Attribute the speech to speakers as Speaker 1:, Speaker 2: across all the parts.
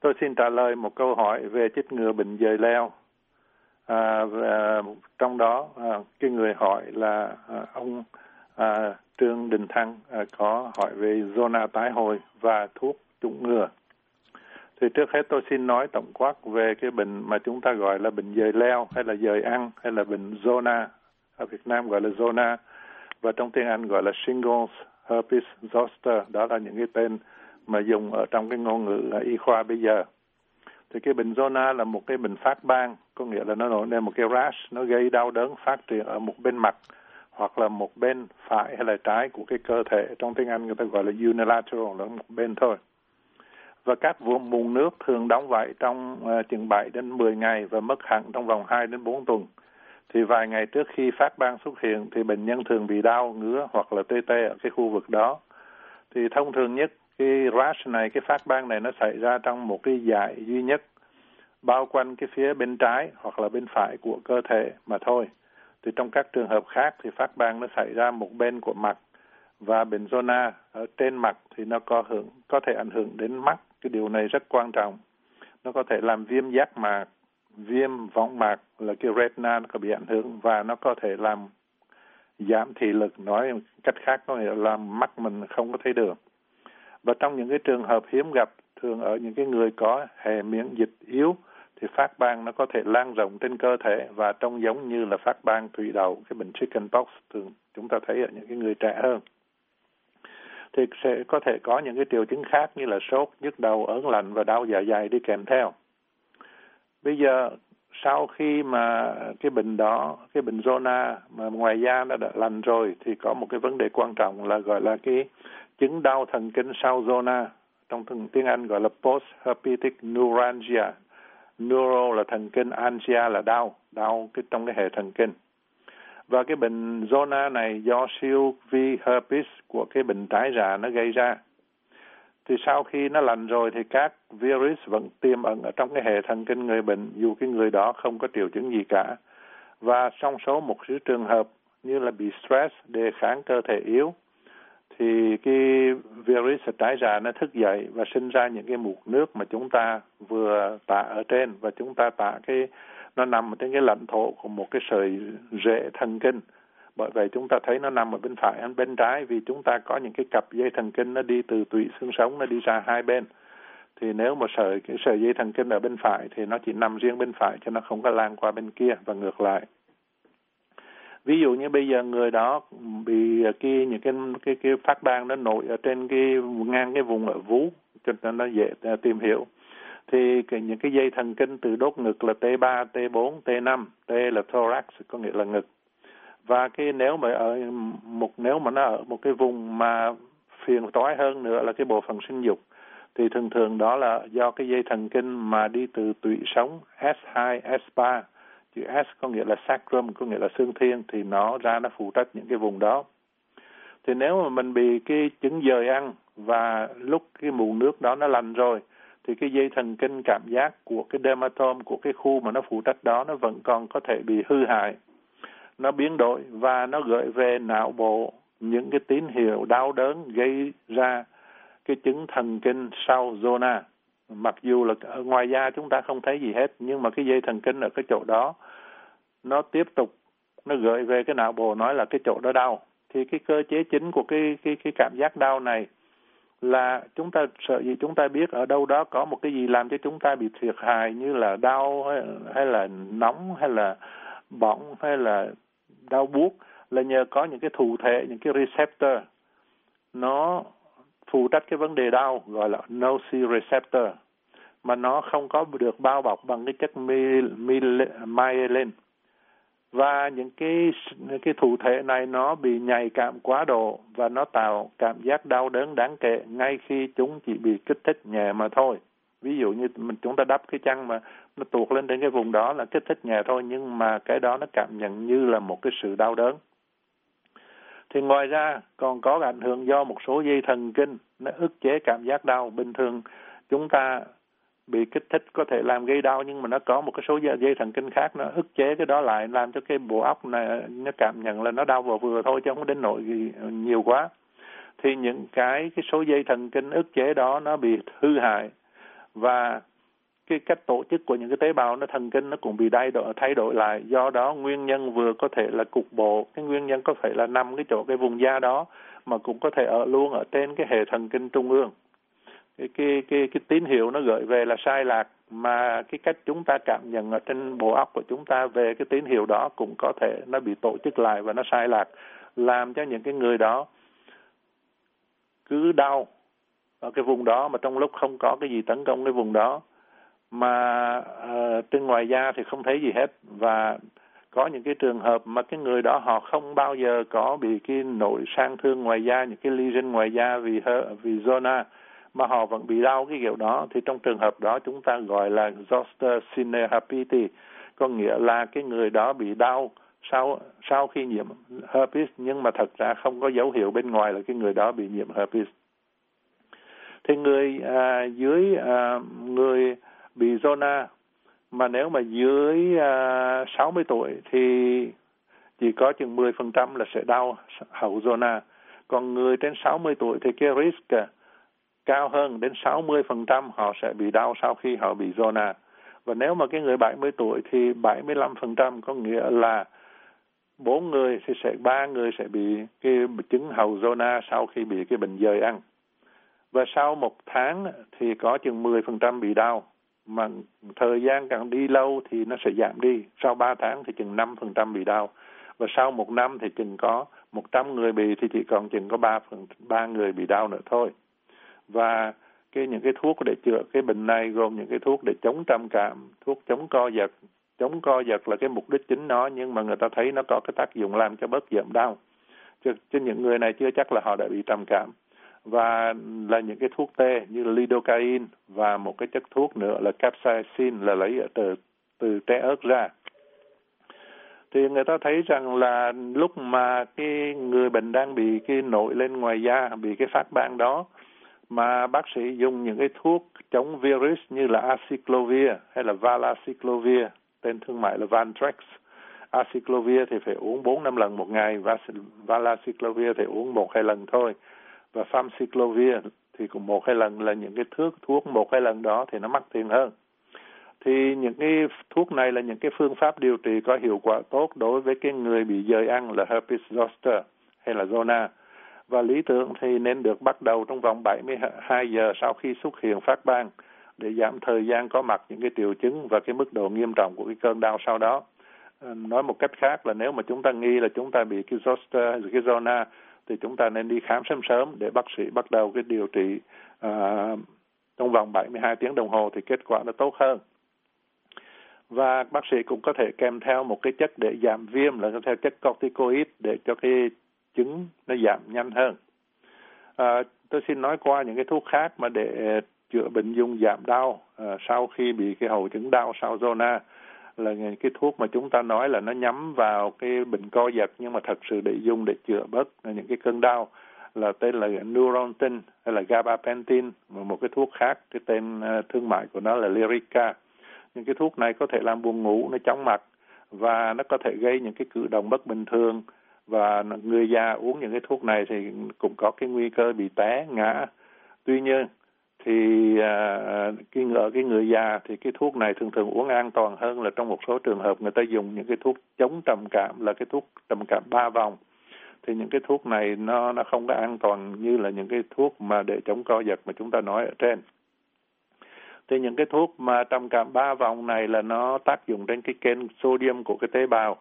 Speaker 1: Tôi xin trả lời một câu hỏi về chích ngừa bệnh dời leo. À, và trong đó à, cái người hỏi là à, ông à, Trương Đình Thăng à, có hỏi về zona tái hồi và thuốc chủng ngừa. Thì trước hết tôi xin nói tổng quát về cái bệnh mà chúng ta gọi là bệnh dời leo hay là dời ăn hay là bệnh zona. Ở Việt Nam gọi là zona và trong tiếng Anh gọi là shingles, herpes zoster. Đó là những cái tên mà dùng ở trong cái ngôn ngữ à, y khoa bây giờ. Thì cái bệnh zona là một cái bệnh phát ban, có nghĩa là nó nổi lên một cái rash, nó gây đau đớn phát triển ở một bên mặt hoặc là một bên phải hay là trái của cái cơ thể. Trong tiếng Anh người ta gọi là unilateral, là một bên thôi và các vùng mụn nước thường đóng vậy trong uh, chừng 7 đến 10 ngày và mất hẳn trong vòng 2 đến 4 tuần. Thì vài ngày trước khi phát ban xuất hiện thì bệnh nhân thường bị đau, ngứa hoặc là tê tê ở cái khu vực đó. Thì thông thường nhất cái rash này, cái phát ban này nó xảy ra trong một cái dải duy nhất bao quanh cái phía bên trái hoặc là bên phải của cơ thể mà thôi. Thì trong các trường hợp khác thì phát ban nó xảy ra một bên của mặt và bệnh zona ở trên mặt thì nó có hưởng có thể ảnh hưởng đến mắt. Cái điều này rất quan trọng. Nó có thể làm viêm giác mạc viêm võng mạc là cái retina nó có bị ảnh hưởng và nó có thể làm giảm thị lực. Nói cách khác có nghĩa là làm mắt mình không có thấy được và trong những cái trường hợp hiếm gặp thường ở những cái người có hệ miễn dịch yếu thì phát ban nó có thể lan rộng trên cơ thể và trông giống như là phát ban thủy đậu cái bệnh chickenpox thường chúng ta thấy ở những cái người trẻ hơn thì sẽ có thể có những cái triệu chứng khác như là sốt, nhức đầu, ớn lạnh và đau dạ dày đi kèm theo. Bây giờ sau khi mà cái bệnh đó, cái bệnh zona mà ngoài da nó đã lành rồi thì có một cái vấn đề quan trọng là gọi là cái chứng đau thần kinh sau zona. Trong tiếng Anh gọi là post-herpetic neuralgia. Neuro là thần kinh, angia là đau, đau cái trong cái hệ thần kinh. Và cái bệnh zona này do siêu vi herpes của cái bệnh tái giả nó gây ra. Thì sau khi nó lành rồi thì các virus vẫn tiềm ẩn ở trong cái hệ thần kinh người bệnh dù cái người đó không có triệu chứng gì cả. Và trong số một số trường hợp như là bị stress, đề kháng cơ thể yếu, thì cái virus trái ra, nó thức dậy và sinh ra những cái mụn nước mà chúng ta vừa tả ở trên. Và chúng ta tả cái, nó nằm ở trên cái lãnh thổ của một cái sợi rễ thần kinh. Bởi vậy chúng ta thấy nó nằm ở bên phải hay bên trái, vì chúng ta có những cái cặp dây thần kinh nó đi từ tụy xương sống, nó đi ra hai bên. Thì nếu mà sợi, cái sợi dây thần kinh ở bên phải thì nó chỉ nằm riêng bên phải cho nó không có lan qua bên kia và ngược lại ví dụ như bây giờ người đó bị ờ, cái những cái cái cái phát ban nó nổi ở trên cái ngang cái vùng ở vú cho nên nó dễ ờ, tìm hiểu thì cái, những cái dây thần kinh từ đốt ngực là T3, T4, T5, T là thorax có nghĩa là ngực. Và cái nếu mà ở một nếu mà nó ở một cái vùng mà phiền toái hơn nữa là cái bộ phận sinh dục thì thường thường đó là do cái dây thần kinh mà đi từ tụy sống S2, S3 chữ S có nghĩa là sacrum, có nghĩa là xương thiên, thì nó ra nó phụ trách những cái vùng đó. Thì nếu mà mình bị cái chứng dời ăn và lúc cái mụn nước đó nó lành rồi, thì cái dây thần kinh cảm giác của cái dermatome, của cái khu mà nó phụ trách đó, nó vẫn còn có thể bị hư hại. Nó biến đổi và nó gửi về não bộ những cái tín hiệu đau đớn gây ra cái chứng thần kinh sau zona mặc dù là ở ngoài da chúng ta không thấy gì hết nhưng mà cái dây thần kinh ở cái chỗ đó nó tiếp tục nó gửi về cái não bộ nói là cái chỗ đó đau. Thì cái cơ chế chính của cái cái cái cảm giác đau này là chúng ta sợ gì chúng ta biết ở đâu đó có một cái gì làm cho chúng ta bị thiệt hại như là đau hay, hay là nóng hay là bỏng hay là đau buốt là nhờ có những cái thụ thể những cái receptor nó phụ trách cái vấn đề đau, gọi là nociceptor mà nó không có được bao bọc bằng cái chất myelin. Và những cái những cái thụ thể này nó bị nhạy cảm quá độ và nó tạo cảm giác đau đớn đáng kể ngay khi chúng chỉ bị kích thích nhẹ mà thôi. Ví dụ như mình, chúng ta đắp cái chăn mà nó tuột lên đến cái vùng đó là kích thích nhẹ thôi, nhưng mà cái đó nó cảm nhận như là một cái sự đau đớn thì ngoài ra còn có ảnh hưởng do một số dây thần kinh nó ức chế cảm giác đau. Bình thường chúng ta bị kích thích có thể làm gây đau, nhưng mà nó có một cái số dây thần kinh khác nó ức chế cái đó lại, làm cho cái bộ óc này, nó cảm nhận là nó đau vừa vừa thôi chứ không đến nỗi gì nhiều quá. Thì những cái cái số dây thần kinh ức chế đó nó bị hư hại và cái cách tổ chức của những cái tế bào nó thần kinh nó cũng bị thay đổi thay đổi lại. Do đó nguyên nhân vừa có thể là cục bộ, cái nguyên nhân có thể là nằm cái chỗ cái vùng da đó, mà cũng có thể ở luôn ở trên cái hệ thần kinh trung ương. Cái cái cái cái tín hiệu nó gửi về là sai lạc, mà cái cách chúng ta cảm nhận ở trên bộ óc của chúng ta về cái tín hiệu đó cũng có thể nó bị tổ chức lại và nó sai lạc, làm cho những cái người đó cứ đau ở cái vùng đó mà trong lúc không có cái gì tấn công cái vùng đó mà uh, trên ngoài da thì không thấy gì hết. Và có những cái trường hợp mà cái người đó họ không bao giờ có bị cái nội sang thương ngoài da những cái lesion ngoài da vì vì zona mà họ vẫn bị đau cái kiểu đó. Thì trong trường hợp đó chúng ta gọi là zoster synerhapity có nghĩa là cái người đó bị đau sau sau khi nhiễm herpes nhưng mà thật ra không có dấu hiệu bên ngoài là cái người đó bị nhiễm herpes. Thì người à, dưới à, người bị zona mà nếu mà dưới à, 60 tuổi thì chỉ có chừng 10% là sẽ đau hậu zona. Còn người trên 60 tuổi thì cái risk à, cao hơn đến 60% họ sẽ bị đau sau khi họ bị zona. Và nếu mà cái người 70 tuổi thì 75% có nghĩa là bốn người thì sẽ ba người sẽ bị cái chứng hậu zona sau khi bị cái bệnh dời ăn. Và sau một tháng thì có chừng 10% bị đau mà thời gian càng đi lâu thì nó sẽ giảm đi. Sau 3 tháng thì chừng 5% bị đau. Và sau một năm thì chừng có 100 người bị thì chỉ còn chừng có 3, phần, 3 người bị đau nữa thôi. Và cái những cái thuốc để chữa cái bệnh này gồm những cái thuốc để chống trầm cảm, thuốc chống co giật. Chống co giật là cái mục đích chính nó nhưng mà người ta thấy nó có cái tác dụng làm cho bớt giảm đau. Chứ, chứ những người này chưa chắc là họ đã bị trầm cảm và là những cái thuốc tê như lidocaine và một cái chất thuốc nữa là capsaicin là lấy từ từ trái ớt ra. Thì người ta thấy rằng là lúc mà cái người bệnh đang bị cái nổi lên ngoài da, bị cái phát ban đó, mà bác sĩ dùng những cái thuốc chống virus như là acyclovir hay là valacyclovir, tên thương mại là Vantrex acyclovir thì phải uống bốn năm lần một ngày và valacyclovir thì uống một hai lần thôi và famciclovir thì cũng một hai lần là những cái thuốc thuốc một hai lần đó thì nó mắc tiền hơn thì những cái thuốc này là những cái phương pháp điều trị có hiệu quả tốt đối với cái người bị dời ăn là herpes zoster hay là zona và lý tưởng thì nên được bắt đầu trong vòng 72 giờ sau khi xuất hiện phát ban để giảm thời gian có mặt những cái triệu chứng và cái mức độ nghiêm trọng của cái cơn đau sau đó. Nói một cách khác là nếu mà chúng ta nghi là chúng ta bị cái zoster hay cái zona thì chúng ta nên đi khám sớm sớm để bác sĩ bắt đầu cái điều trị à, trong vòng 72 tiếng đồng hồ thì kết quả nó tốt hơn. Và bác sĩ cũng có thể kèm theo một cái chất để giảm viêm là theo chất corticoid để cho cái chứng nó giảm nhanh hơn. À, tôi xin nói qua những cái thuốc khác mà để chữa bệnh dung giảm đau à, sau khi bị cái hậu chứng đau sau zona là cái thuốc mà chúng ta nói là nó nhắm vào cái bệnh co giật, nhưng mà thật sự để dùng để chữa bớt những cái cơn đau, là tên là Neurontin hay là gabapentin và một cái thuốc khác, cái tên ờ, thương mại của nó là Lyrica. Những cái thuốc này có thể làm buồn ngủ, nó chóng mặt và nó có thể gây những cái cử động bất bình thường. Và người già uống những cái thuốc này thì cũng có cái nguy cơ bị té, ngã. Tuy nhiên thì à, cái ở cái người già thì cái thuốc này thường thường uống an toàn hơn là trong một số trường hợp người ta dùng những cái thuốc chống trầm cảm là cái thuốc trầm cảm ba vòng. Thì những cái thuốc này nó nó không có an toàn như là những cái thuốc mà để chống co giật mà chúng ta nói ở trên. Thì những cái thuốc mà trầm cảm ba vòng này là nó tác dụng trên cái kênh sodium của cái tế bào.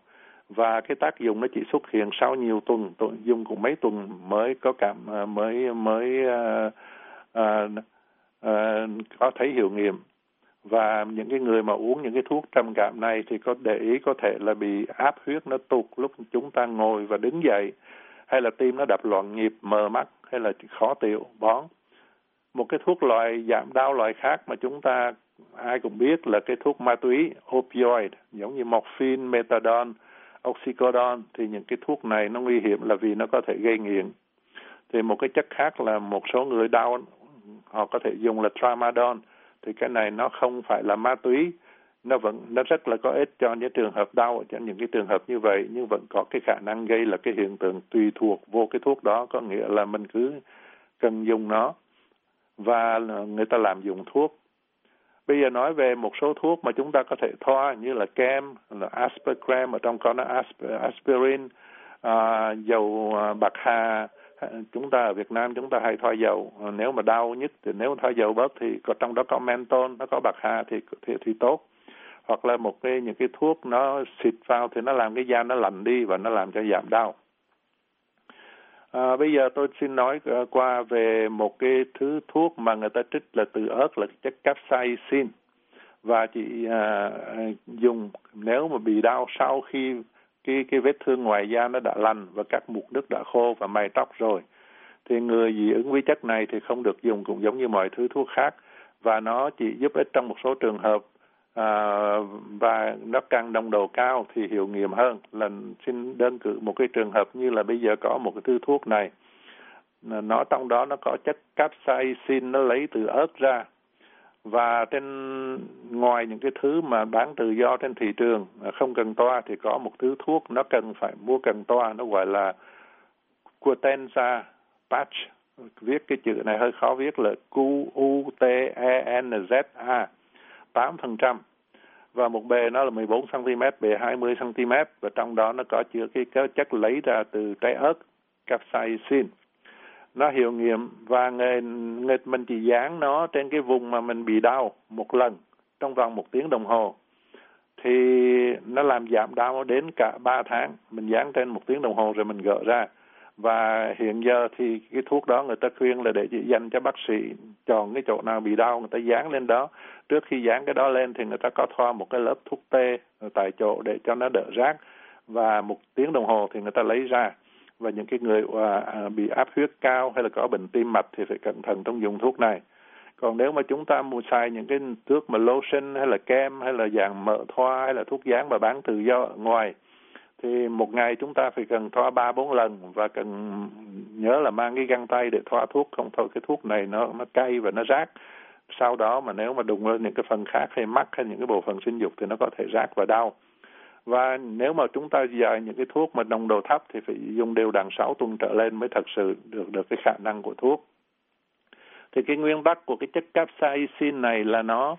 Speaker 1: Và cái tác dụng nó chỉ xuất hiện sau nhiều tuần, tuần dùng cũng mấy tuần mới có cảm à, mới mới uh, uh, Ờ, có thấy hiệu nghiệm. Và những cái người mà uống những cái thuốc trầm cảm này thì có để ý có thể là bị áp huyết nó tụt lúc chúng ta ngồi và đứng dậy, hay là tim nó đập loạn nhịp, mờ mắt, hay là khó tiểu bón. Một cái thuốc loại giảm đau loại khác mà chúng ta, ai cũng biết là cái thuốc ma túy, opioid, giống như morphine methadone oxycodone, thì những cái thuốc này nó nguy hiểm là vì nó có thể gây nghiện. Thì một cái chất khác là một số người đau họ có thể dùng là tramadol. Thì cái này nó không phải là ma túy. Nó vẫn nó rất là có ích cho những trường hợp đau cho những cái trường hợp như vậy nhưng vẫn có cái khả năng gây là cái hiện tượng tùy thuộc vô cái thuốc đó có nghĩa là mình cứ cần dùng nó và người ta làm dùng thuốc. Bây giờ nói về một số thuốc mà chúng ta có thể thoa như là kem là aspirin ở trong có nó aspirin à, dầu à, bạc hà chúng ta ở Việt Nam chúng ta hay thoa dầu. Ờ, nếu mà đau nhất thì nếu thoa dầu bớt thì có trong đó có menthol nó có bạc hà thì thì, thì tốt. Hoặc là một cái những cái thuốc nó xịt vào thì nó làm cái da nó lạnh đi và nó làm cho giảm đau. À, bây giờ tôi xin nói ờ, qua về một cái thứ thuốc mà người ta trích là từ ớt là chất capsaicin. Và chị à, dùng nếu mà bị đau sau khi cái cái vết thương ngoài da nó đã lành và các mụn nước đã khô và mày tóc rồi. Thì người dị ứng với chất này thì không được dùng cũng giống như mọi thứ thuốc khác và nó chỉ giúp ích trong một số trường hợp à, và nó càng đồng độ cao thì hiệu nghiệm hơn. Là xin đơn cử một cái trường hợp như là bây giờ có một cái thứ thuốc này nó trong đó nó có chất capsaicin nó lấy từ ớt ra và trên ngoài những cái thứ mà bán tự do trên thị trường à, không cần toa thì có một thứ thuốc nó cần phải mua cần toa nó gọi là Quatenza patch. Viết cái chữ này hơi khó viết là Q U T E N Z A 8% và một bề nó là 14 cm, bề 20 cm và trong đó nó có chứa cái, cái chất lấy ra từ trái ớt capsaicin. Nó hiệu nghiệm và người, người mình chỉ dán nó trên cái vùng mà mình bị đau một lần trong vòng một tiếng đồng hồ. Thì nó làm giảm đau đến cả ba tháng. Mình dán trên một tiếng đồng hồ rồi mình gỡ ra. Và hiện giờ thì cái thuốc đó người ta khuyên là để chỉ dành cho bác sĩ chọn cái chỗ nào bị đau người ta dán lên đó. Trước khi dán cái đó lên thì người ta có thoa một cái lớp thuốc tê tại chỗ để cho nó đỡ rác. Và một tiếng đồng hồ thì người ta lấy ra và những cái người à, à, bị áp huyết cao hay là có bệnh tim mạch thì phải cẩn thận trong dùng thuốc này. Còn nếu mà chúng ta mua xài những cái thuốc mà lotion hay là kem hay là dạng mỡ thoa hay là thuốc dán mà bán tự do ở ngoài thì một ngày chúng ta phải cần thoa ba bốn lần và cần nhớ là mang cái găng tay để thoa thuốc không thôi cái thuốc này nó nó cay và nó rát sau đó mà nếu mà đụng lên những cái phần khác hay mắt hay những cái bộ phận sinh dục thì nó có thể rát và đau và nếu mà chúng ta dài những cái thuốc mà nồng độ thấp thì phải dùng đều đặn 6 tuần trở lên mới thật sự được được cái khả năng của thuốc. Thì cái nguyên tắc của cái chất capsaicin này là nó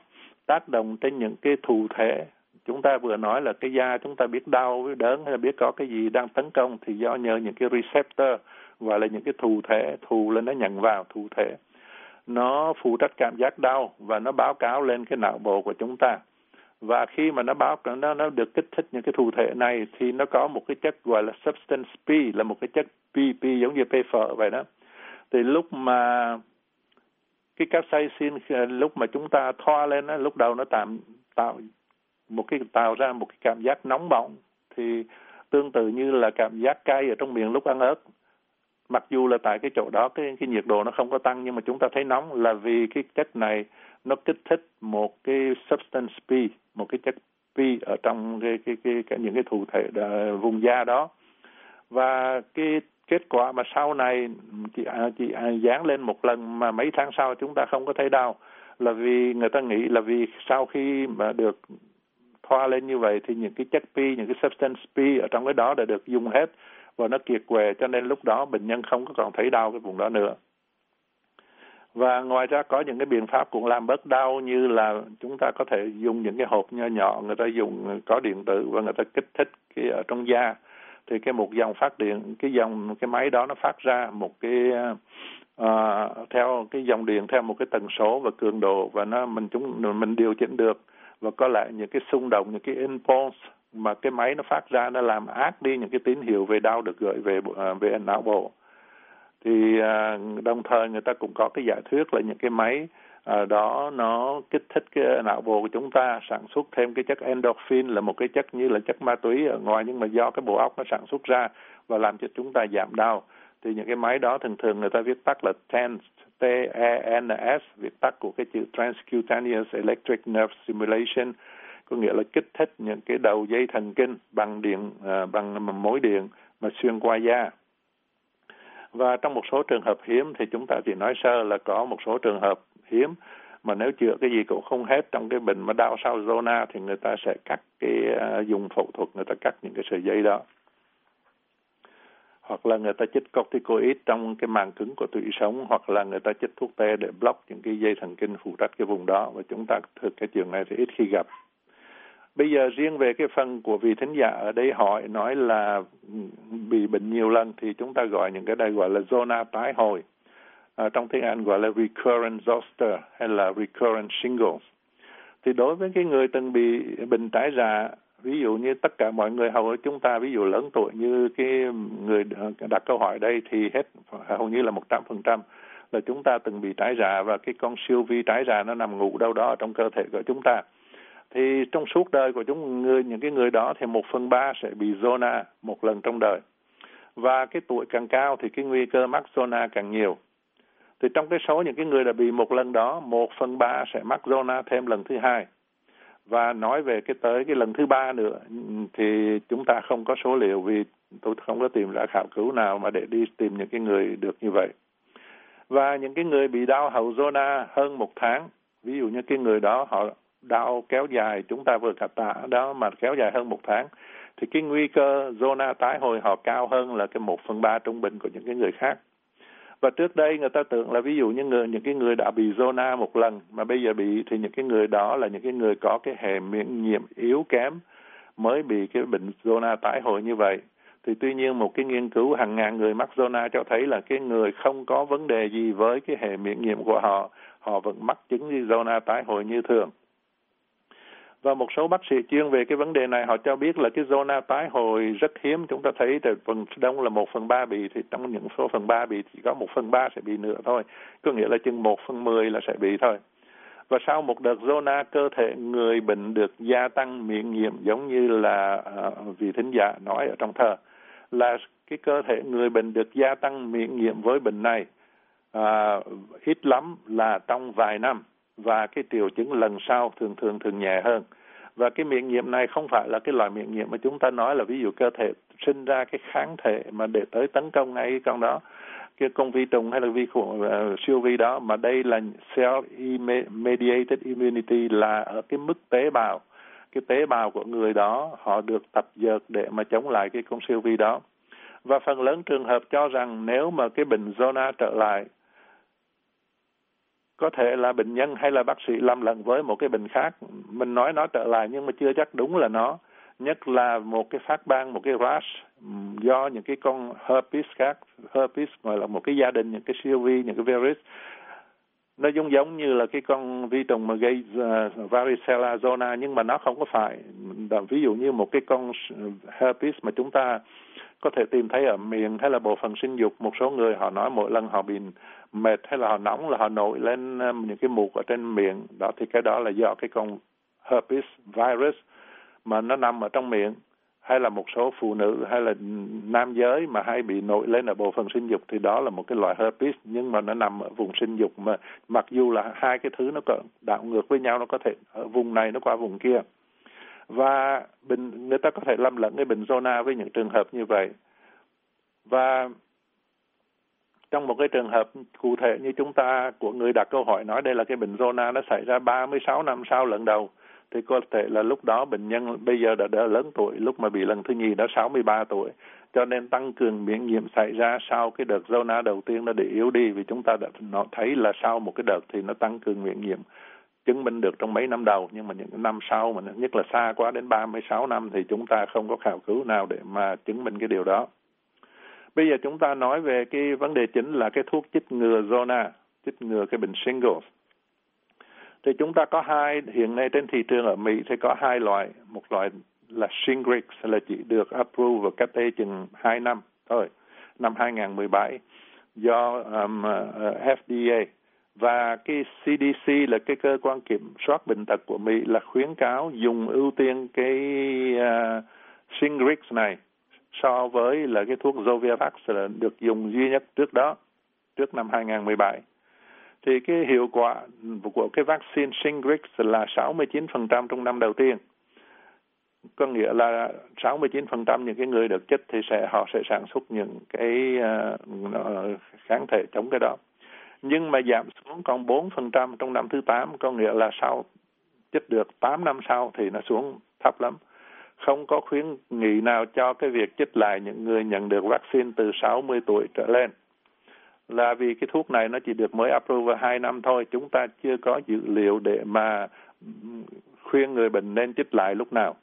Speaker 1: tác động trên những cái thụ thể. Chúng ta vừa nói là cái da chúng ta biết đau, biết đớn hay là biết có cái gì đang tấn công thì do nhờ những cái receptor và là những cái thụ thể thù lên nó nhận vào thụ thể. Nó phụ trách cảm giác đau và nó báo cáo lên cái não bộ của chúng ta và khi mà nó báo nó nó được kích thích những cái thù thể này thì nó có một cái chất gọi là substance P là một cái chất PP giống như P phở vậy đó. Thì lúc mà cái capsaicin lúc mà chúng ta thoa lên đó, lúc đầu nó tạo tạo một cái tạo ra một cái cảm giác nóng bỏng thì tương tự như là cảm giác cay ở trong miệng lúc ăn ớt. Mặc dù là tại cái chỗ đó cái cái nhiệt độ nó không có tăng nhưng mà chúng ta thấy nóng là vì cái chất này nó kích thích một cái substance P một cái chất P ở trong cái cái cái, cái những cái thụ thể đà, vùng da đó. Và cái kết quả mà sau này chị à, chị à, dán lên một lần mà mấy tháng sau chúng ta không có thấy đau là vì người ta nghĩ là vì sau khi mà được thoa lên như vậy thì những cái chất pi những cái substance pi ở trong cái đó đã được dùng hết và nó kiệt quệ cho nên lúc đó bệnh nhân không có còn thấy đau cái vùng đó nữa và ngoài ra có những cái biện pháp cũng làm bớt đau như là chúng ta có thể dùng những cái hộp nhỏ nhỏ người ta dùng có điện tử và người ta kích thích cái ở trong da. Thì cái một dòng phát điện cái dòng cái máy đó nó phát ra một cái uh, theo cái dòng điện theo một cái tần số và cường độ và nó mình chúng mình điều chỉnh được. Và có lại những cái xung động những cái impulse mà cái máy nó phát ra nó làm ác đi những cái tín hiệu về đau được gửi về ờ, về não bộ thì à, đồng thời người ta cũng có cái giả thuyết là những cái máy à, đó nó kích thích cái não bộ của chúng ta sản xuất thêm cái chất endorphin là một cái chất như là chất ma túy ở ngoài nhưng mà do cái bộ óc nó sản xuất ra và làm cho chúng ta giảm đau. Thì những cái máy đó thường thường người ta viết tắt là TENS T E N S viết tắt của cái chữ Transcutaneous Electric Nerve Stimulation có nghĩa là kích thích những cái đầu dây thần kinh bằng điện à, bằng mối điện mà xuyên qua da và trong một số trường hợp hiếm thì chúng ta chỉ nói sơ là có một số trường hợp hiếm. Mà nếu chữa cái gì cũng không hết trong cái bệnh mà đau sau zona thì người ta sẽ cắt cái à, dùng phẫu thuật người ta cắt những cái sợi dây đó. Hoặc là người ta chích corticoid trong cái màng cứng của tủy sống, hoặc là người ta chích thuốc tê để block những cái dây thần kinh phụ trách cái vùng đó. Và chúng ta thực cái trường này thì ít khi gặp bây giờ riêng về cái phần của vị thính giả ở đây hỏi nói là bị bệnh nhiều lần thì chúng ta gọi những cái đây gọi là zona tái hồi. À, trong tiếng Anh gọi là recurrent zoster hay là recurrent shingles. Thì đối với cái người từng bị bệnh tái giả ví dụ như tất cả mọi người hầu chúng ta ví dụ lớn tuổi như cái người đặt câu hỏi đây thì hết hầu như là một trăm phần trăm là chúng ta từng bị tái giả và cái con siêu vi tái giả nó nằm ngủ đâu đó trong cơ thể của chúng ta thì trong suốt đời của chúng người, những cái người đó thì một phần ba sẽ bị zona một lần trong đời. Và cái tuổi càng cao thì cái nguy cơ mắc zona càng nhiều. Thì trong cái số những cái người đã bị một lần đó, một phần ba sẽ mắc zona thêm lần thứ hai. Và nói về cái tới cái lần thứ ba nữa, thì chúng ta không có số liệu vì tôi không có tìm ra khảo cứu nào mà để đi tìm những cái người được như vậy. Và những cái người bị đau hậu zona hơn một tháng, ví dụ như cái người đó họ đau kéo dài, chúng ta vừa gặp tả đó mà kéo dài hơn một tháng, thì cái nguy cơ zona tái hồi họ cao hơn là cái một phần ba trung bình của những cái người khác. Và trước đây người ta tưởng là ví dụ như người, những cái người đã bị zona một lần, mà bây giờ bị, thì những cái người đó là những cái người có cái hệ miễn nhiễm yếu kém mới bị cái bệnh zona tái hồi như vậy. Thì tuy nhiên một cái nghiên cứu hàng ngàn người mắc zona cho thấy là cái người không có vấn đề gì với cái hệ miễn nhiễm của họ họ vẫn mắc chứng zona tái hồi như thường và một số bác sĩ chuyên về cái vấn đề này họ cho biết là cái zona tái hồi rất hiếm. Chúng ta thấy từ phần đông là một phần ba bị thì trong những số phần ba bị chỉ có một phần ba sẽ bị nữa thôi. Có nghĩa là chừng một phần mười là sẽ bị thôi. Và sau một đợt zona cơ thể người bệnh được gia tăng miễn nhiễm giống như là uh, vị thính giả nói ở trong thơ là cái cơ thể người bệnh được gia tăng miễn nhiễm với bệnh này uh, ít lắm là trong vài năm và cái triệu chứng lần sau thường thường thường nhẹ hơn. Và cái miễn nhiễm này không phải là cái loại miễn nhiễm mà chúng ta nói là ví dụ cơ thể sinh ra cái kháng thể mà để tới tấn công ngay cái con đó cái con vi trùng hay là vi khuẩn uh, siêu vi đó mà đây là cell mediated immunity là ở cái mức tế bào. Cái tế bào của người đó họ được tập dượt để mà chống lại cái con siêu vi đó. Và phần lớn trường hợp cho rằng nếu mà cái bệnh zona trở lại có thể là bệnh nhân hay là bác sĩ lầm lẫn với một cái bệnh khác. Mình nói nó trở lại nhưng mà chưa chắc đúng là nó. Nhất là một cái phát ban một cái rash do những cái con herpes khác herpes gọi là một cái gia đình những cái siêu vi những cái virus. Nó giống giống như là cái con vi trùng mà gây ờ, uh, varicella zona nhưng mà nó không có phải. Ví dụ như một cái con herpes mà chúng ta có thể tìm thấy ở miệng hay là bộ phận sinh dục một số người họ nói mỗi lần họ bị mệt hay là họ nóng là họ nổi lên ờ, những cái mụn ở trên miệng. Đó, thì cái đó là do cái con herpes virus mà nó nằm ở trong miệng. Hay là một số phụ nữ hay là nam giới mà hay bị nổi lên ở bộ phận sinh dục thì đó là một cái loại herpes, nhưng mà nó nằm ở vùng sinh dục mà mặc dù là hai cái thứ nó có đảo ngược với nhau, nó có thể ở vùng này, nó qua vùng kia. Và bệnh người ta có thể lầm lẫn cái bệnh zona với những trường hợp như vậy. Và trong một cái trường hợp cụ thể như chúng ta của người đặt câu hỏi nói đây là cái bệnh zona nó xảy ra 36 năm sau lần đầu thì có thể là lúc đó bệnh nhân bây giờ đã, đã lớn tuổi lúc mà bị lần thứ nhì đã 63 tuổi cho nên tăng cường miễn nhiễm xảy ra sau cái đợt zona đầu tiên nó để yếu đi vì chúng ta đã nó thấy là sau một cái đợt thì nó tăng cường miễn nhiễm chứng minh được trong mấy năm đầu nhưng mà những năm sau mà nhất là xa quá đến 36 năm thì chúng ta không có khảo cứu nào để mà chứng minh cái điều đó. Bây giờ chúng ta nói về cái vấn đề chính là cái thuốc chích ngừa zona, chích ngừa cái bệnh shingles. Thì chúng ta có hai, hiện nay trên thị trường ở Mỹ thì có hai loại, một loại là Shingrix là chỉ được approve vào cách đây chừng 2 năm thôi, năm 2017 do um, uh, FDA và cái CDC là cái cơ quan kiểm soát bệnh tật của Mỹ là khuyến cáo dùng ưu tiên cái uh, Shingrix này so với là cái thuốc Zovirax là được dùng duy nhất trước đó, trước năm 2017. Thì cái hiệu quả của cái vaccine Shingrix là 69% trong năm đầu tiên. Có nghĩa là 69% những cái người được chích thì sẽ họ sẽ sản xuất những cái uh, kháng thể chống cái đó. Nhưng mà giảm xuống còn 4% trong năm thứ 8, có nghĩa là sau chích được 8 năm sau thì nó xuống thấp lắm không có khuyến nghị nào cho cái việc chích lại những người nhận được vaccine từ 60 tuổi trở lên. Là vì cái thuốc này nó chỉ được mới approve hai năm thôi chúng ta chưa có dữ liệu để mà khuyên người bệnh nên chích lại lúc nào.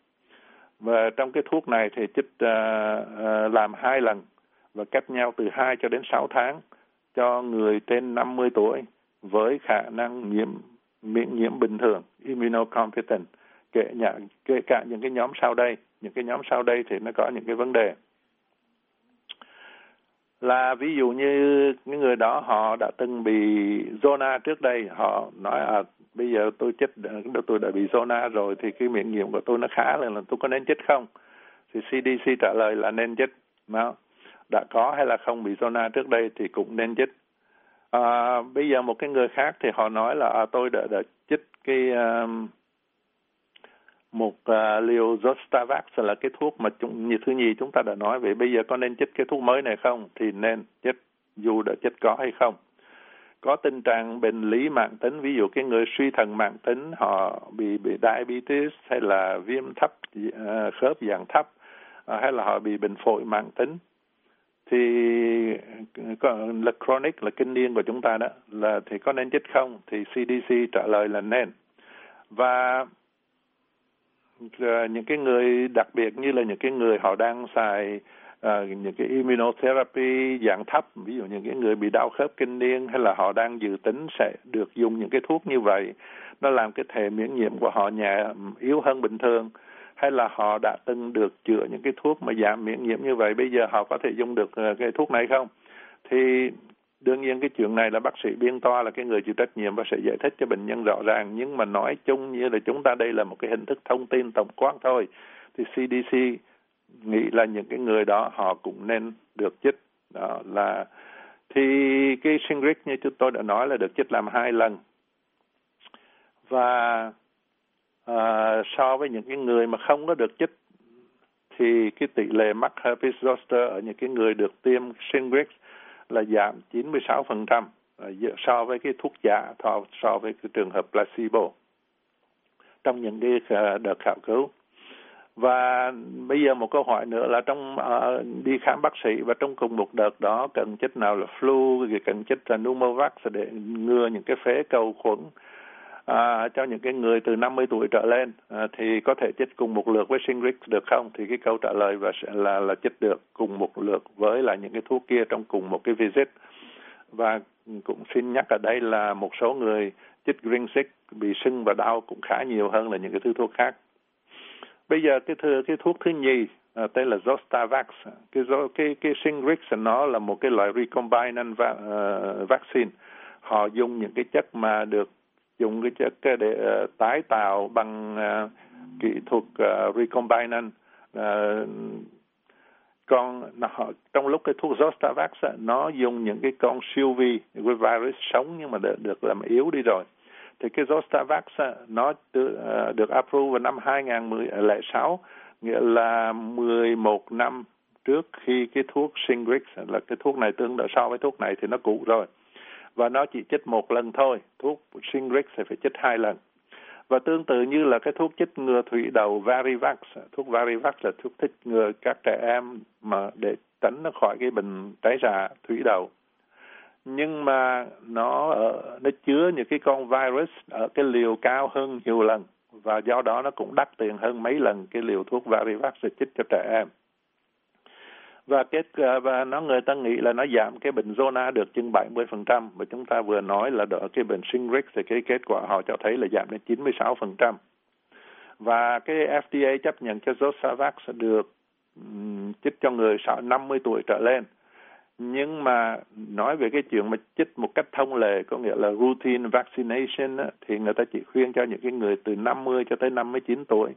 Speaker 1: Và trong cái thuốc này thì chích uh, uh, làm hai lần và cách nhau từ 2 cho đến 6 tháng cho người trên 50 tuổi với khả năng nhiễm miễn nhiễm bình thường immunocompetent kể, nhà, kể cả những cái nhóm sau đây. Những cái nhóm sau đây thì nó có những cái vấn đề. Là ví dụ như những người đó họ đã từng bị zona trước đây. Họ nói à bây giờ tôi chết tôi đã bị zona rồi thì cái miễn nhiễm của tôi nó khá là, là tôi có nên chết không? Thì CDC trả lời là nên chết. Mà đã có hay là không bị zona trước đây thì cũng nên chết. À, bây giờ một cái người khác thì họ nói là à, tôi đã đã chích cái uh, một uh, liều Zostavax là cái thuốc mà chúng, như thứ nhì chúng ta đã nói vậy bây giờ có nên chích cái thuốc mới này không? Thì nên chích dù đã chích có hay không. Có tình trạng bệnh lý mạng tính ví dụ cái người suy thận mạng tính họ bị bị diabetes hay là viêm thấp uh, khớp dạng thấp uh, hay là họ bị bệnh phổi mạng tính. Thì là chronic là kinh niên của chúng ta đó là thì có nên chích không? Thì CDC trả lời là nên. Và những cái người đặc biệt như là những cái người họ đang xài uh, những cái immunotherapy dạng thấp ví dụ những cái người bị đau khớp kinh niên hay là họ đang dự tính sẽ được dùng những cái thuốc như vậy nó làm cái thể miễn nhiễm của họ nhẹ yếu hơn bình thường. Hay là họ đã từng được chữa những cái thuốc mà giảm miễn nhiễm như vậy bây giờ họ có thể dùng được à, cái thuốc này không? Thì đương nhiên cái chuyện này là bác sĩ biên toa là cái người chịu trách nhiệm và sẽ giải thích cho bệnh nhân rõ ràng. Nhưng mà nói chung như là chúng ta đây là một cái hình thức thông tin tổng quát thôi. Thì CDC nghĩ là những cái người đó họ cũng nên được chích. Đó là thì cái Shingrix như chúng tôi đã nói là được chích làm hai lần. Và à, so với những cái người mà không có được chích thì cái tỷ lệ mắc herpes zoster ở những cái người được tiêm Shingrix là giảm 96% à, so với cái thuốc giả so với cái trường hợp placebo trong những cái à, đợt khảo cứu. Và bây giờ một câu hỏi nữa là trong uh, đi khám bác sĩ và trong cùng một đợt đó cần chích nào là flu cần chích là pneumovax để ngừa những cái phế cầu khuẩn à, cho những cái người từ 50 tuổi trở lên à, thì có thể chích cùng một lượt với Shingrix được không? Thì cái câu trả lời và sẽ là là chích được cùng một lượt với là những cái thuốc kia trong cùng một cái visit. Và cũng xin nhắc ở đây là một số người chích green bị sưng và đau cũng khá nhiều hơn là những cái thứ thuốc khác. Bây giờ cái thứ, cái thuốc thứ nhì à, tên là Zostavax. Cái cái cái Shingrix nó là một cái loại recombinant va, uh, vaccine. Họ dùng những cái chất mà được dùng cái chất để uh, tái tạo bằng uh, kỹ thuật uh, recombinant. Uh, còn nó, trong lúc cái thuốc Zostavax nó dùng những cái con siêu vi cái virus sống nhưng mà được, được làm yếu đi rồi. Thì cái Zostavax nó được, uh, được approve vào năm 2006 nghĩa là 11 năm trước khi cái thuốc Shingrix là cái thuốc này tương tự so với thuốc này thì nó cũ rồi và nó chỉ chích một lần thôi. Thuốc Shingrix thì phải chích hai lần. Và tương tự như là cái thuốc chích ngừa thủy đậu Varivax. Thuốc Varivax là thuốc thích ngừa các trẻ em mà để tránh nó khỏi cái bệnh trái rạ thủy đậu. Nhưng mà nó ở, nó chứa những cái con virus ở cái liều cao hơn nhiều lần. Và do đó nó cũng đắt tiền hơn mấy lần cái liều thuốc Varivax để chích cho trẻ em và kết à, và nó người ta nghĩ là nó giảm cái bệnh zona được chừng 70% và chúng ta vừa nói là đỡ cái bệnh Shingrix thì cái kết quả họ cho thấy là giảm đến 96%. Và cái FDA chấp nhận cho Zostavax được um, chích cho người 50 tuổi trở lên. Nhưng mà nói về cái chuyện mà chích một cách thông lệ có nghĩa là routine vaccination á, thì người ta chỉ khuyên cho những cái người từ 50 cho tới 59 tuổi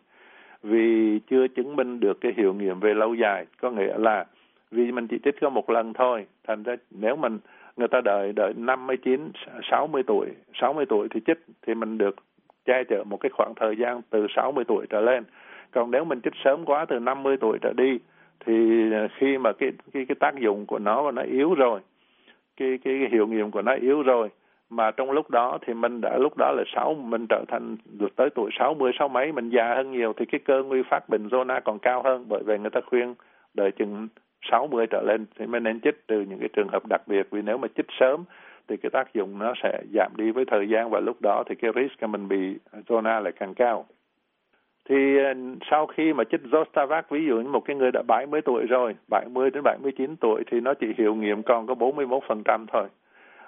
Speaker 1: vì chưa chứng minh được cái hiệu nghiệm về lâu dài có nghĩa là vì mình chỉ chết có một lần thôi. Thành ra nếu mình người ta đợi đợi 59 60 tuổi 60 tuổi thì chích thì mình được che chở một cái khoảng thời gian từ 60 tuổi trở lên. Còn nếu mình chích sớm quá từ 50 tuổi trở đi thì ờ, khi mà cái cái cái tác dụng của nó nó yếu rồi cái cái, cái hiệu nghiệm của nó yếu rồi mà trong lúc đó thì mình đã lúc đó là sáu mình trở thành được tới tuổi sáu mươi sáu mấy mình già hơn nhiều thì cái cơ nguy phát bệnh zona còn cao hơn bởi vậy người ta khuyên đợi chừng 60 trở lên thì mới nên chích từ những cái trường hợp đặc biệt vì nếu mà chích sớm thì cái tác dụng nó sẽ giảm đi với thời gian và lúc đó thì cái risk mình bị zona lại càng cao. Thì ờ, sau khi mà chích Zostavax, ví dụ như một cái người đã 70 tuổi rồi, 70 đến 79 tuổi thì nó chỉ hiệu nghiệm còn có 41% thôi.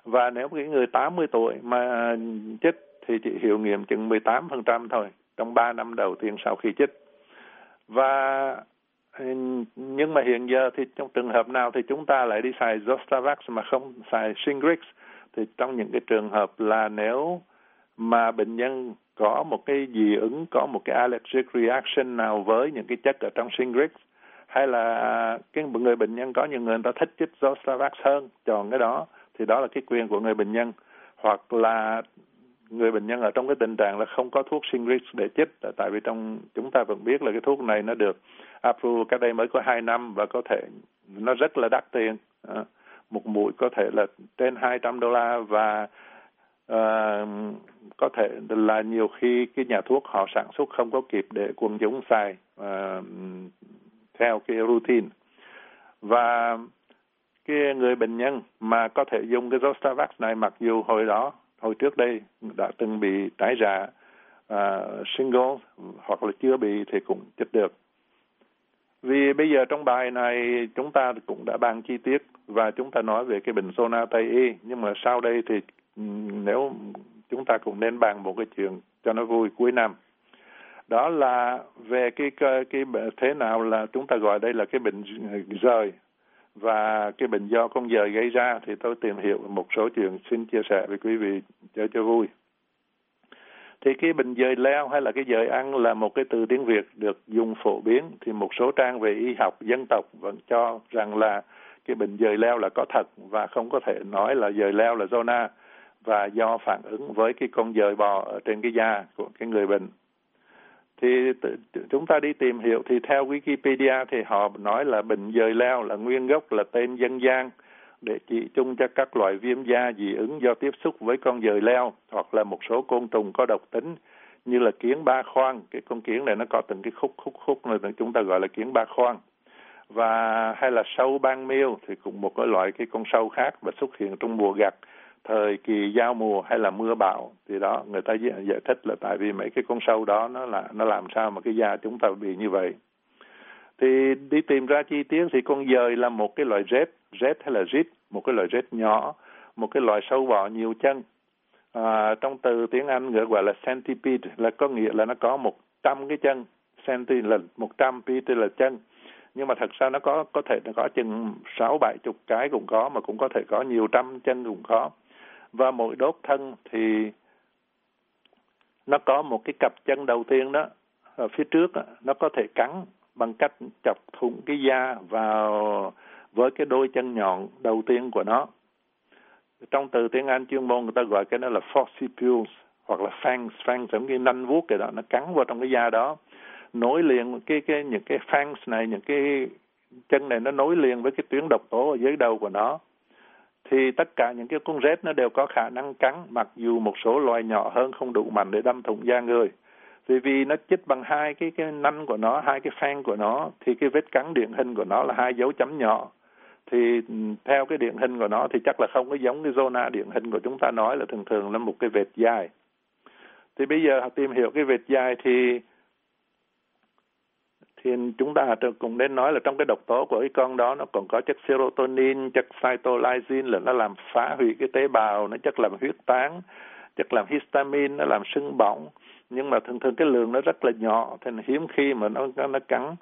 Speaker 1: Và nếu cái người 80 tuổi mà chích thì chỉ hiệu nghiệm chừng 18% thôi trong 3 năm đầu tiên sau khi chích. Và nhưng mà hiện giờ thì trong trường hợp nào thì chúng ta lại đi xài Zostavax mà không xài Shingrix? Thì trong những cái trường hợp là nếu mà bệnh nhân có một cái dị ứng có một cái allergic reaction nào với những cái chất ở trong Shingrix hay là cái người bệnh nhân có những người, người ta thích chích Zostavax hơn chọn cái đó thì đó là cái quyền của người bệnh nhân. Hoặc là người bệnh nhân ở trong cái tình trạng là không có thuốc Shingrix để chích tại vì trong chúng ta vẫn biết là cái thuốc này nó được approve cách đây mới có hai năm và có thể nó rất là đắt tiền. À, một mũi có thể là trên 200 đô la và uh, có thể là nhiều khi cái nhà thuốc họ sản xuất không có kịp để quần chúng xài uh, theo cái routine. Và cái người bệnh nhân mà có thể dùng cái Zostavax này mặc dù hồi đó hồi trước đây đã từng bị tái giả uh, single hoặc là chưa bị thì cũng chích được vì bây giờ trong bài này chúng ta cũng đã bàn chi tiết và chúng ta nói về cái bệnh zona Tây Y. Nhưng mà sau đây thì nếu chúng ta cũng nên bàn một cái chuyện cho nó vui cuối năm. Đó là về cái cái, cái thế nào là chúng ta gọi đây là cái bệnh ờ, rời. Và cái bệnh do con dời gây ra thì tôi tìm hiểu một số chuyện xin chia sẻ với quý vị cho cho vui thì cái bệnh dời leo hay là cái dời ăn là một cái từ tiếng Việt được dùng phổ biến. Thì một số trang về y học, dân tộc vẫn cho rằng là cái bệnh dời leo là có thật và không có thể nói là dời leo là zona và do phản ứng với cái con dời bò ở trên cái da của cái người bệnh. Thì chúng ta đi tìm hiểu thì theo Wikipedia thì họ nói là bệnh dời leo là nguyên gốc là tên dân gian để trị chung cho các loại viêm da dị ứng do tiếp xúc với con dời leo, hoặc là một số côn trùng có độc tính, như là kiến ba khoang. Cái con kiến này nó có từng cái khúc khúc khúc này chúng ta gọi là kiến ba khoang. Và, hay là sâu ban miêu thì cũng một cái loại cái con sâu khác và xuất hiện trong mùa gặt, thời kỳ giao mùa hay là mưa bão. Thì đó, người ta giải thích là tại vì mấy cái con sâu đó nó là, nó làm sao mà cái da chúng ta bị như vậy. Thì đi tìm ra chi tiết thì con dời là một cái loại rết rết hay là rít một cái loại rết nhỏ một cái loại sâu bọ nhiều chân. À, trong từ tiếng Anh gọi gọi là centipede là có nghĩa là nó có một trăm cái chân. Centi là một trăm pede là chân. Nhưng mà thật ra nó có có thể nó có chừng sáu bảy chục cái cũng có mà cũng có thể có nhiều trăm chân cũng có. Và mỗi đốt thân thì nó có một cái cặp chân đầu tiên đó ở phía trước đó, nó có thể cắn bằng cách chọc thủng cái da vào với cái đôi chân nhọn đầu tiên của nó. Trong từ tiếng Anh chuyên môn người ta gọi cái đó là forcipules hoặc là fangs, fangs giống như nanh vuốt cái đó, nó cắn vào trong cái da đó. Nối liền cái cái những cái fangs này, những cái chân này nó nối liền với cái tuyến độc tố ở dưới đầu của nó. Thì tất cả những cái con rết nó đều có khả năng cắn, mặc dù một số loài nhỏ hơn không đủ mạnh để đâm thủng da người vì vì nó chích bằng hai cái cái nanh của nó hai cái phan của nó thì cái vết cắn điển hình của nó là hai dấu chấm nhỏ thì ừ, theo cái điện hình của nó thì chắc là không có giống cái zona điện hình của chúng ta nói là thường thường là một cái vệt dài. Thì bây giờ tìm hiểu cái vệt dài thì thì chúng ta cũng nên nói là trong cái độc tố của cái con đó nó còn có chất serotonin, chất cytolysine là nó làm phá hủy cái tế bào, nó chất làm huyết tán, chất làm histamine, nó làm sưng bỏng. Nhưng mà thường thường cái lượng nó rất là nhỏ thì hiếm khi mà nó nó cắn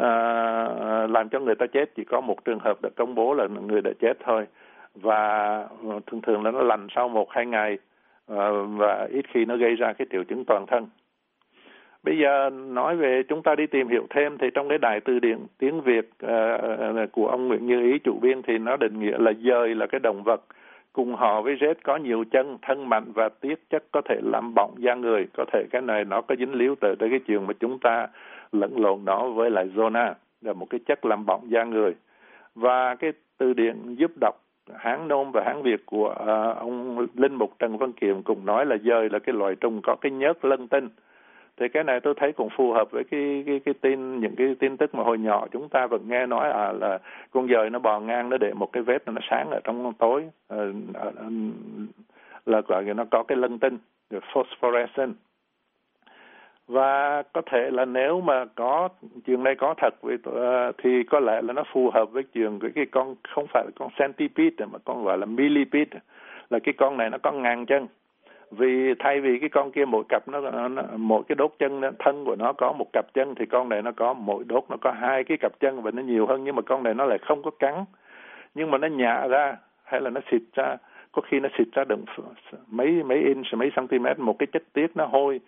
Speaker 1: uh, làm cho người ta chết. Chỉ có một trường hợp đã công bố là người đã chết thôi. Và ờ, thường thường là nó lành sau một hai ngày. Uh, và ít khi nó gây ra cái triệu chứng toàn thân. Bây giờ nói về chúng ta đi tìm hiểu thêm thì trong cái đài từ điển tiếng việt uh, của ông nguyễn như ý chủ biên thì nó định nghĩa là dời là cái động vật. Cùng họ với rết có nhiều chân thân mạnh và tiết chất có thể làm bỏng da người. Có thể cái này nó có dính líu tới tới cái chuyện mà chúng ta lẫn lộn nó với lại zona là một cái chất làm bỏng da người. Và cái từ điển giúp đọc hán nôm và hán việt của uh, ông linh mục trần văn kiệm cùng nói là dơi là cái loài trùng có cái nhớt lân tinh. Thì cái này tôi thấy cũng phù hợp với cái cái cái tin những cái tin tức mà hồi nhỏ chúng ta vẫn nghe nói à là con dơi nó bò ngang nó để một cái vết nó sáng ở trong tối uh, uh, là gọi nó có cái lân tinh phosphorescent và có thể là nếu mà có chuyện này có thật ờ, thì có lẽ là nó phù hợp với trường cái cái con không phải là con centipede mà con gọi là millipede. Là cái con này nó có ngàn chân. Vì thay vì cái con kia mỗi cặp nó, nó mỗi cái đốt chân nó, thân của nó có một cặp chân thì con này nó có mỗi đốt nó có hai cái cặp chân và nó nhiều hơn nhưng mà con này nó lại không có cắn. Nhưng mà nó nhả ra hay là nó xịt ra có khi nó xịt ra được mấy mấy inch mấy cm một cái chất tiết nó hôi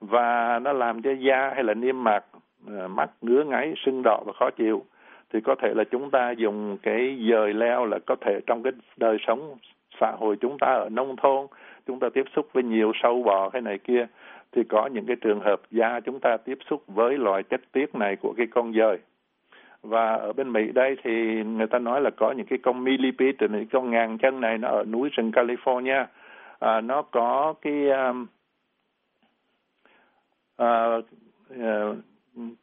Speaker 1: và nó làm cho da hay là niêm mạc ờ, mắt ngứa ngáy sưng đỏ và khó chịu. Thì có thể là chúng ta dùng cái dời leo là có thể trong cái đời sống xã hội chúng ta ở nông thôn chúng ta tiếp xúc với nhiều sâu bò hay này kia thì có những cái trường hợp da chúng ta tiếp xúc với loại chất tiết này của cái con dời. Và ở bên Mỹ đây thì người ta nói là có những cái con millipede những con ngàn chân này nó ở núi rừng California. À, nó có cái um, Ờ, ờ,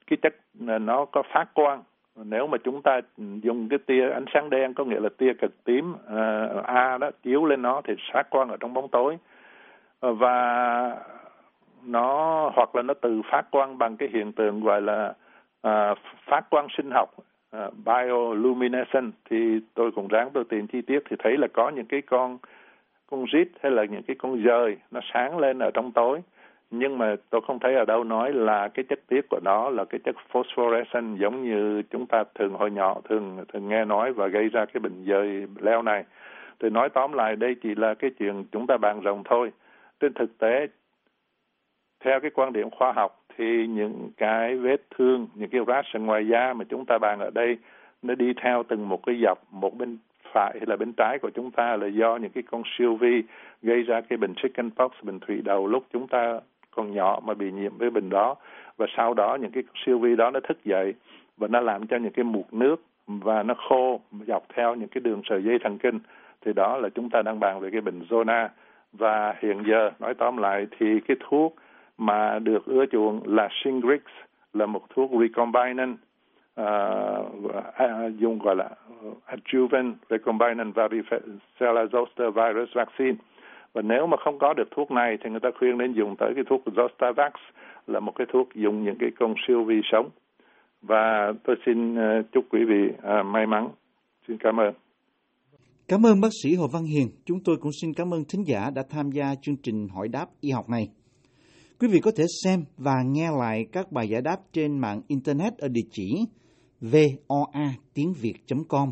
Speaker 1: cái chất nó có phát quang. Nếu mà chúng ta dùng cái tia ánh sáng đen có nghĩa là tia cực tím uh, a đó chiếu lên nó thì phát quang ở trong bóng tối. Và nó hoặc là nó từ phát quang bằng cái hiện tượng gọi là uh, phát quang sinh học uh, bioluminescence. Thì tôi cũng ráng tôi tìm chi tiết thì thấy là có những cái con con rít hay là những cái con dời nó sáng lên ở trong tối nhưng mà tôi không thấy ở đâu nói là cái chất tiết của nó là cái chất phosphorescent giống như chúng ta thường hồi nhỏ thường thường nghe nói và gây ra cái bệnh dời leo này. Thì nói tóm lại đây chỉ là cái chuyện chúng ta bàn rộng thôi. Trên thực tế, theo cái quan điểm khoa học thì những cái vết thương, những cái rash ngoài da mà chúng ta bàn ở đây, nó đi theo từng một cái dọc, một bên phải hay là bên trái của chúng ta là do những cái con siêu vi gây ra cái bệnh chicken pox, bệnh thủy đầu lúc chúng ta con nhỏ mà bị nhiễm với bệnh đó. Và sau đó những cái siêu vi đó nó thức dậy và nó làm cho những cái mụn nước và nó khô dọc theo những cái đường sợi dây thần kinh. Thì đó là chúng ta đang bàn về cái bệnh zona. Và hiện giờ nói tóm lại thì cái thuốc mà được ưa chuộng là Shingrix là một thuốc recombinant uh, dùng gọi là à, adjuvant recombinant varicella zoster virus vaccine và nếu mà không có được thuốc này thì người ta khuyên nên dùng tới cái thuốc Zostavax là một cái thuốc dùng những cái con siêu vi sống và tôi xin ờ, chúc quý vị uh, may mắn xin cảm ơn
Speaker 2: Cảm ơn bác sĩ Hồ Văn Hiền. Chúng tôi cũng xin cảm ơn thính giả đã tham gia chương trình hỏi đáp y học này. Quý vị có thể xem và nghe lại các bài giải đáp trên mạng Internet ở địa chỉ voa tiếng Việt.com